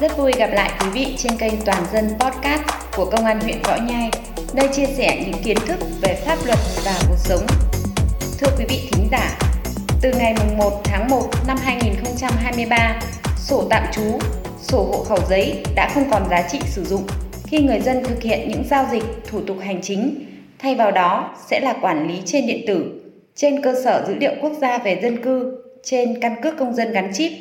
Rất vui gặp lại quý vị trên kênh Toàn dân Podcast của Công an huyện Võ Nhai. Đây chia sẻ những kiến thức về pháp luật và cuộc sống. Thưa quý vị thính giả, từ ngày 1 tháng 1 năm 2023, sổ tạm trú, sổ hộ khẩu giấy đã không còn giá trị sử dụng khi người dân thực hiện những giao dịch, thủ tục hành chính. Thay vào đó sẽ là quản lý trên điện tử, trên cơ sở dữ liệu quốc gia về dân cư, trên căn cước công dân gắn chip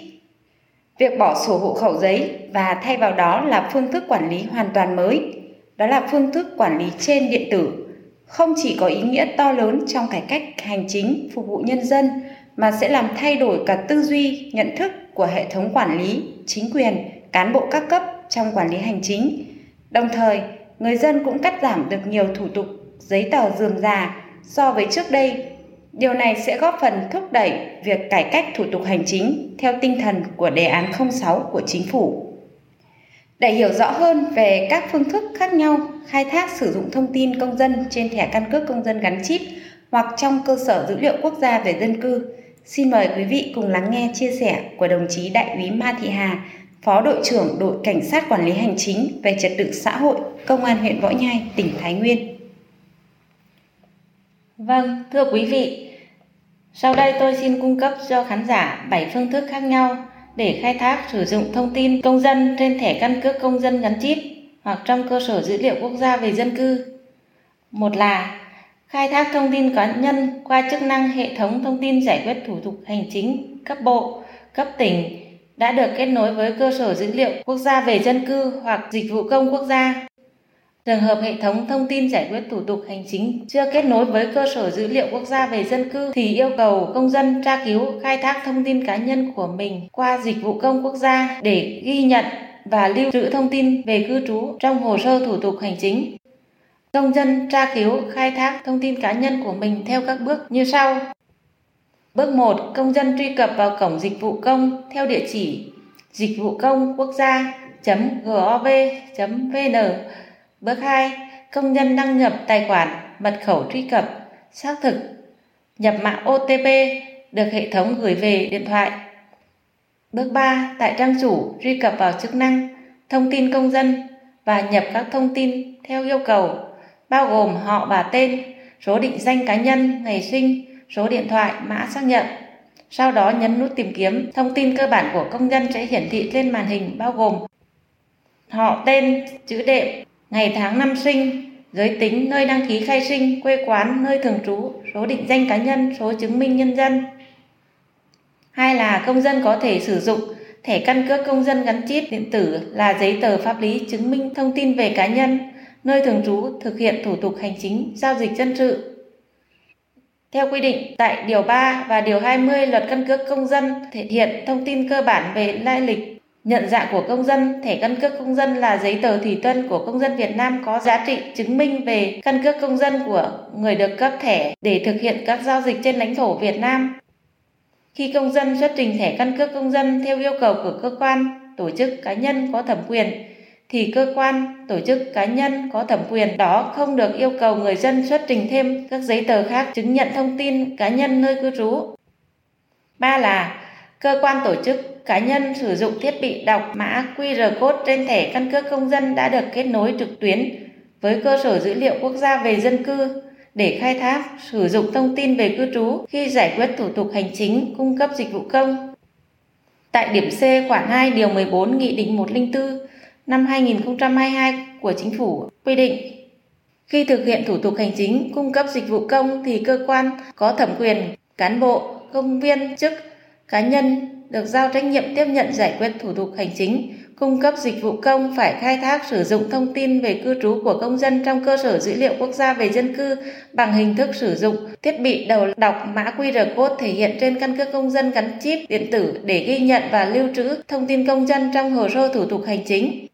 Việc bỏ sổ hộ khẩu giấy và thay vào đó là phương thức quản lý hoàn toàn mới, đó là phương thức quản lý trên điện tử, không chỉ có ý nghĩa to lớn trong cải cách hành chính phục vụ nhân dân mà sẽ làm thay đổi cả tư duy, nhận thức của hệ thống quản lý, chính quyền, cán bộ các cấp trong quản lý hành chính. Đồng thời, người dân cũng cắt giảm được nhiều thủ tục giấy tờ dườm già so với trước đây Điều này sẽ góp phần thúc đẩy việc cải cách thủ tục hành chính theo tinh thần của đề án 06 của chính phủ. Để hiểu rõ hơn về các phương thức khác nhau khai thác sử dụng thông tin công dân trên thẻ căn cước công dân gắn chip hoặc trong cơ sở dữ liệu quốc gia về dân cư, xin mời quý vị cùng lắng nghe chia sẻ của đồng chí Đại úy Ma Thị Hà, Phó đội trưởng đội Cảnh sát Quản lý Hành chính về Trật tự xã hội, Công an huyện Võ Nhai, tỉnh Thái Nguyên. Vâng, thưa quý vị, sau đây tôi xin cung cấp cho khán giả 7 phương thức khác nhau để khai thác sử dụng thông tin công dân trên thẻ căn cước công dân gắn chip hoặc trong cơ sở dữ liệu quốc gia về dân cư. Một là khai thác thông tin cá nhân qua chức năng hệ thống thông tin giải quyết thủ tục hành chính cấp bộ, cấp tỉnh đã được kết nối với cơ sở dữ liệu quốc gia về dân cư hoặc dịch vụ công quốc gia. Trường hợp hệ thống thông tin giải quyết thủ tục hành chính chưa kết nối với cơ sở dữ liệu quốc gia về dân cư thì yêu cầu công dân tra cứu, khai thác thông tin cá nhân của mình qua dịch vụ công quốc gia để ghi nhận và lưu trữ thông tin về cư trú trong hồ sơ thủ tục hành chính. Công dân tra cứu, khai thác thông tin cá nhân của mình theo các bước như sau. Bước 1. Công dân truy cập vào cổng dịch vụ công theo địa chỉ dịch vụ công quốc gia.gov.vn Bước 2. Công nhân đăng nhập tài khoản, mật khẩu truy cập, xác thực, nhập mã OTP được hệ thống gửi về điện thoại. Bước 3. Tại trang chủ, truy cập vào chức năng thông tin công dân và nhập các thông tin theo yêu cầu, bao gồm họ và tên, số định danh cá nhân, ngày sinh, số điện thoại, mã xác nhận. Sau đó nhấn nút tìm kiếm, thông tin cơ bản của công dân sẽ hiển thị lên màn hình bao gồm họ tên, chữ đệm, ngày tháng năm sinh, giới tính, nơi đăng ký khai sinh, quê quán, nơi thường trú, số định danh cá nhân, số chứng minh nhân dân. Hai là công dân có thể sử dụng thẻ căn cước công dân gắn chip điện tử là giấy tờ pháp lý chứng minh thông tin về cá nhân, nơi thường trú, thực hiện thủ tục hành chính, giao dịch dân sự. Theo quy định tại Điều 3 và Điều 20 Luật Căn cước Công dân thể hiện thông tin cơ bản về lai lịch, Nhận dạng của công dân, thẻ căn cước công dân là giấy tờ thủy tân của công dân Việt Nam có giá trị chứng minh về căn cước công dân của người được cấp thẻ để thực hiện các giao dịch trên lãnh thổ Việt Nam. Khi công dân xuất trình thẻ căn cước công dân theo yêu cầu của cơ quan, tổ chức cá nhân có thẩm quyền thì cơ quan, tổ chức cá nhân có thẩm quyền đó không được yêu cầu người dân xuất trình thêm các giấy tờ khác chứng nhận thông tin cá nhân nơi cư trú. Ba là cơ quan tổ chức cá nhân sử dụng thiết bị đọc mã QR code trên thẻ căn cước công dân đã được kết nối trực tuyến với cơ sở dữ liệu quốc gia về dân cư để khai thác sử dụng thông tin về cư trú khi giải quyết thủ tục hành chính cung cấp dịch vụ công. Tại điểm C khoản 2 điều 14 Nghị định 104 năm 2022 của Chính phủ quy định khi thực hiện thủ tục hành chính cung cấp dịch vụ công thì cơ quan có thẩm quyền, cán bộ, công viên chức cá nhân được giao trách nhiệm tiếp nhận giải quyết thủ tục hành chính, cung cấp dịch vụ công phải khai thác sử dụng thông tin về cư trú của công dân trong cơ sở dữ liệu quốc gia về dân cư bằng hình thức sử dụng thiết bị đầu đọc mã QR code thể hiện trên căn cước công dân gắn chip điện tử để ghi nhận và lưu trữ thông tin công dân trong hồ sơ thủ tục hành chính.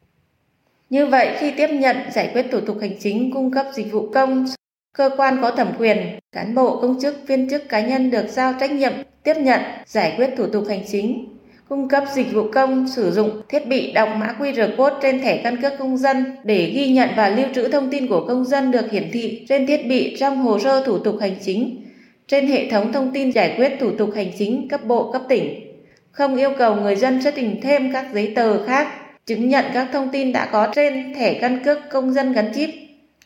Như vậy, khi tiếp nhận giải quyết thủ tục hành chính cung cấp dịch vụ công, cơ quan có thẩm quyền, cán bộ, công chức, viên chức cá nhân được giao trách nhiệm tiếp nhận, giải quyết thủ tục hành chính, cung cấp dịch vụ công sử dụng thiết bị đọc mã QR code trên thẻ căn cước công dân để ghi nhận và lưu trữ thông tin của công dân được hiển thị trên thiết bị trong hồ sơ thủ tục hành chính trên hệ thống thông tin giải quyết thủ tục hành chính cấp bộ cấp tỉnh. Không yêu cầu người dân xuất trình thêm các giấy tờ khác chứng nhận các thông tin đã có trên thẻ căn cước công dân gắn chip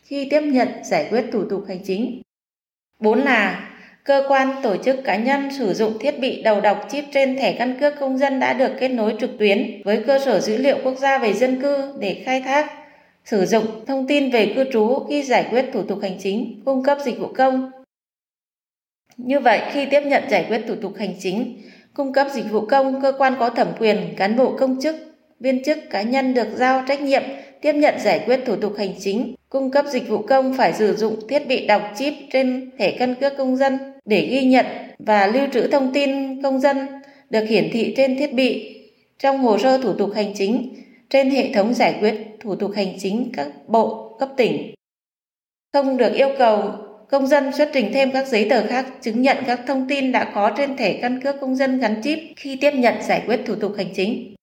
khi tiếp nhận giải quyết thủ tục hành chính. 4 là cơ quan, tổ chức cá nhân sử dụng thiết bị đầu đọc chip trên thẻ căn cước công dân đã được kết nối trực tuyến với cơ sở dữ liệu quốc gia về dân cư để khai thác, sử dụng thông tin về cư trú khi giải quyết thủ tục hành chính, cung cấp dịch vụ công. Như vậy, khi tiếp nhận giải quyết thủ tục hành chính, cung cấp dịch vụ công, cơ quan có thẩm quyền, cán bộ công chức, viên chức cá nhân được giao trách nhiệm tiếp nhận giải quyết thủ tục hành chính, cung cấp dịch vụ công phải sử dụng thiết bị đọc chip trên thẻ căn cước công dân để ghi nhận và lưu trữ thông tin công dân được hiển thị trên thiết bị trong hồ sơ thủ tục hành chính, trên hệ thống giải quyết thủ tục hành chính các bộ, cấp tỉnh. Không được yêu cầu công dân xuất trình thêm các giấy tờ khác chứng nhận các thông tin đã có trên thẻ căn cước công dân gắn chip khi tiếp nhận giải quyết thủ tục hành chính.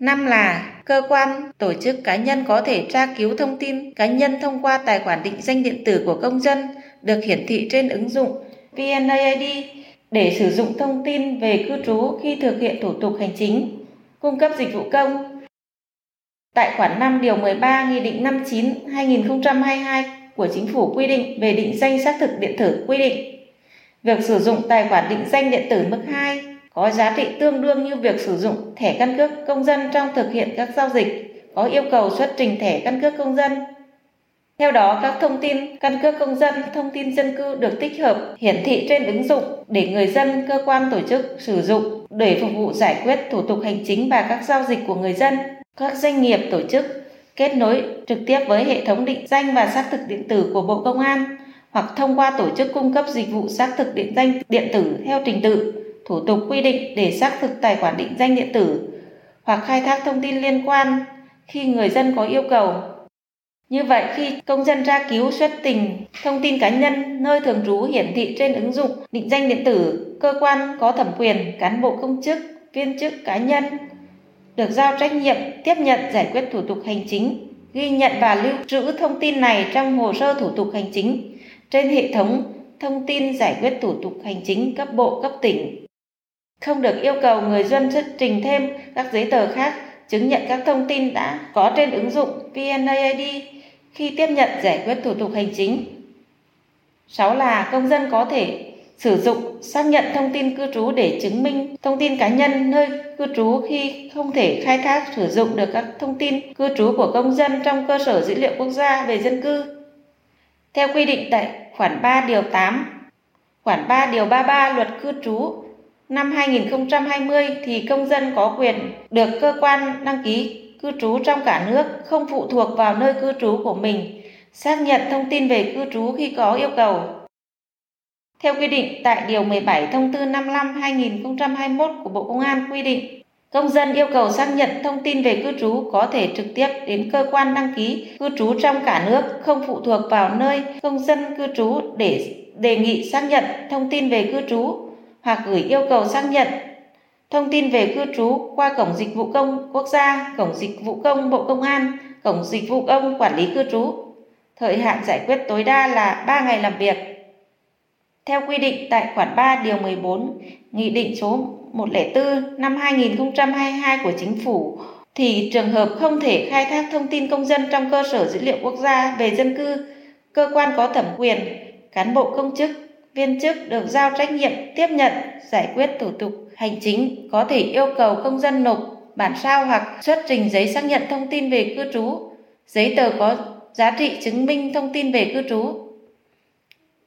Năm là cơ quan, tổ chức cá nhân có thể tra cứu thông tin cá nhân thông qua tài khoản định danh điện tử của công dân được hiển thị trên ứng dụng VNAID để sử dụng thông tin về cư trú khi thực hiện thủ tục hành chính, cung cấp dịch vụ công. Tại khoản 5 điều 13 Nghị định 59/2022 của Chính phủ quy định về định danh xác thực điện tử quy định việc sử dụng tài khoản định danh điện tử mức 2 có giá trị tương đương như việc sử dụng thẻ căn cước công dân trong thực hiện các giao dịch có yêu cầu xuất trình thẻ căn cước công dân. Theo đó, các thông tin căn cước công dân, thông tin dân cư được tích hợp hiển thị trên ứng dụng để người dân, cơ quan tổ chức sử dụng để phục vụ giải quyết thủ tục hành chính và các giao dịch của người dân, các doanh nghiệp tổ chức kết nối trực tiếp với hệ thống định danh và xác thực điện tử của Bộ Công an hoặc thông qua tổ chức cung cấp dịch vụ xác thực định danh điện tử theo trình tự thủ tục quy định để xác thực tài khoản định danh điện tử hoặc khai thác thông tin liên quan khi người dân có yêu cầu. Như vậy, khi công dân tra cứu xuất trình thông tin cá nhân nơi thường trú hiển thị trên ứng dụng định danh điện tử, cơ quan có thẩm quyền, cán bộ công chức, viên chức cá nhân được giao trách nhiệm tiếp nhận giải quyết thủ tục hành chính, ghi nhận và lưu trữ thông tin này trong hồ sơ thủ tục hành chính trên hệ thống thông tin giải quyết thủ tục hành chính cấp bộ cấp tỉnh không được yêu cầu người dân xuất trình thêm các giấy tờ khác chứng nhận các thông tin đã có trên ứng dụng VNAID khi tiếp nhận giải quyết thủ tục hành chính. 6 là công dân có thể sử dụng xác nhận thông tin cư trú để chứng minh thông tin cá nhân nơi cư trú khi không thể khai thác sử dụng được các thông tin cư trú của công dân trong cơ sở dữ liệu quốc gia về dân cư. Theo quy định tại khoản 3 điều 8, khoản 3 điều 33 luật cư trú Năm 2020 thì công dân có quyền được cơ quan đăng ký cư trú trong cả nước không phụ thuộc vào nơi cư trú của mình xác nhận thông tin về cư trú khi có yêu cầu. Theo quy định tại Điều 17 Thông tư 55-2021 của Bộ Công an quy định, công dân yêu cầu xác nhận thông tin về cư trú có thể trực tiếp đến cơ quan đăng ký cư trú trong cả nước không phụ thuộc vào nơi công dân cư trú để đề nghị xác nhận thông tin về cư trú hoặc gửi yêu cầu xác nhận thông tin về cư trú qua cổng dịch vụ công quốc gia, cổng dịch vụ công Bộ Công an, cổng dịch vụ công quản lý cư trú. Thời hạn giải quyết tối đa là 3 ngày làm việc. Theo quy định tại khoản 3 điều 14 Nghị định số 104 năm 2022 của Chính phủ thì trường hợp không thể khai thác thông tin công dân trong cơ sở dữ liệu quốc gia về dân cư, cơ quan có thẩm quyền, cán bộ công chức viên chức được giao trách nhiệm tiếp nhận giải quyết thủ tục hành chính có thể yêu cầu công dân nộp bản sao hoặc xuất trình giấy xác nhận thông tin về cư trú, giấy tờ có giá trị chứng minh thông tin về cư trú.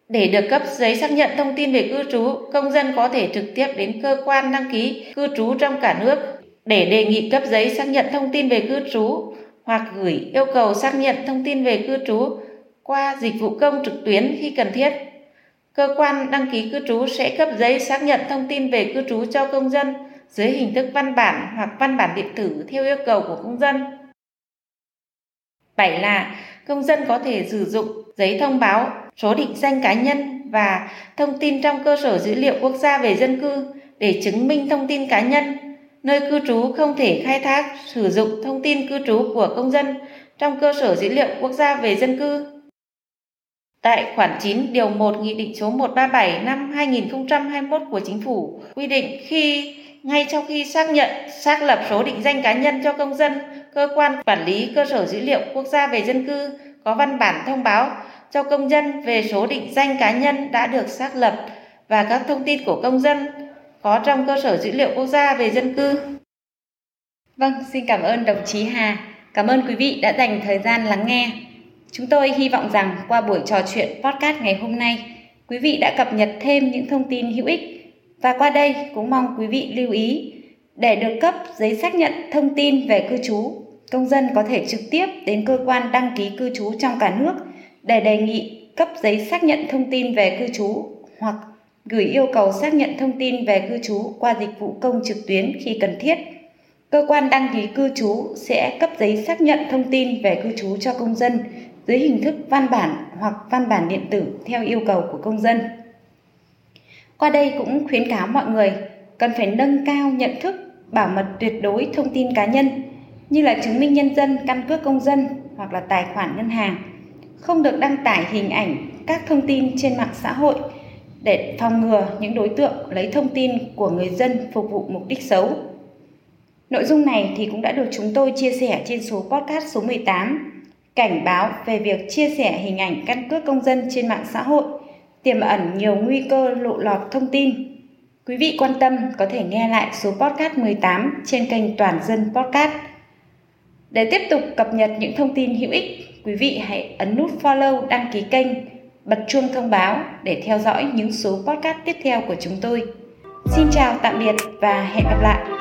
Để được cấp giấy xác nhận thông tin về cư trú, công dân có thể trực tiếp đến cơ quan đăng ký cư trú trong cả nước để đề nghị cấp giấy xác nhận thông tin về cư trú hoặc gửi yêu cầu xác nhận thông tin về cư trú qua dịch vụ công trực tuyến khi cần thiết cơ quan đăng ký cư trú sẽ cấp giấy xác nhận thông tin về cư trú cho công dân dưới hình thức văn bản hoặc văn bản điện tử theo yêu cầu của công dân. 7 là công dân có thể sử dụng giấy thông báo, số định danh cá nhân và thông tin trong cơ sở dữ liệu quốc gia về dân cư để chứng minh thông tin cá nhân nơi cư trú không thể khai thác, sử dụng thông tin cư trú của công dân trong cơ sở dữ liệu quốc gia về dân cư Tại khoản 9 điều 1 Nghị định số 137 năm 2021 của Chính phủ quy định khi ngay sau khi xác nhận, xác lập số định danh cá nhân cho công dân, cơ quan quản lý cơ sở dữ liệu quốc gia về dân cư có văn bản thông báo cho công dân về số định danh cá nhân đã được xác lập và các thông tin của công dân có trong cơ sở dữ liệu quốc gia về dân cư. Vâng, xin cảm ơn đồng chí Hà. Cảm ơn quý vị đã dành thời gian lắng nghe. Chúng tôi hy vọng rằng qua buổi trò chuyện podcast ngày hôm nay, quý vị đã cập nhật thêm những thông tin hữu ích và qua đây cũng mong quý vị lưu ý để được cấp giấy xác nhận thông tin về cư trú, công dân có thể trực tiếp đến cơ quan đăng ký cư trú trong cả nước để đề nghị cấp giấy xác nhận thông tin về cư trú hoặc gửi yêu cầu xác nhận thông tin về cư trú qua dịch vụ công trực tuyến khi cần thiết. Cơ quan đăng ký cư trú sẽ cấp giấy xác nhận thông tin về cư trú cho công dân dưới hình thức văn bản hoặc văn bản điện tử theo yêu cầu của công dân. Qua đây cũng khuyến cáo mọi người cần phải nâng cao nhận thức bảo mật tuyệt đối thông tin cá nhân như là chứng minh nhân dân, căn cước công dân hoặc là tài khoản ngân hàng. Không được đăng tải hình ảnh các thông tin trên mạng xã hội để phòng ngừa những đối tượng lấy thông tin của người dân phục vụ mục đích xấu. Nội dung này thì cũng đã được chúng tôi chia sẻ trên số podcast số 18 cảnh báo về việc chia sẻ hình ảnh căn cước công dân trên mạng xã hội tiềm ẩn nhiều nguy cơ lộ lọt thông tin. Quý vị quan tâm có thể nghe lại số podcast 18 trên kênh Toàn dân Podcast. Để tiếp tục cập nhật những thông tin hữu ích, quý vị hãy ấn nút follow đăng ký kênh, bật chuông thông báo để theo dõi những số podcast tiếp theo của chúng tôi. Xin chào tạm biệt và hẹn gặp lại.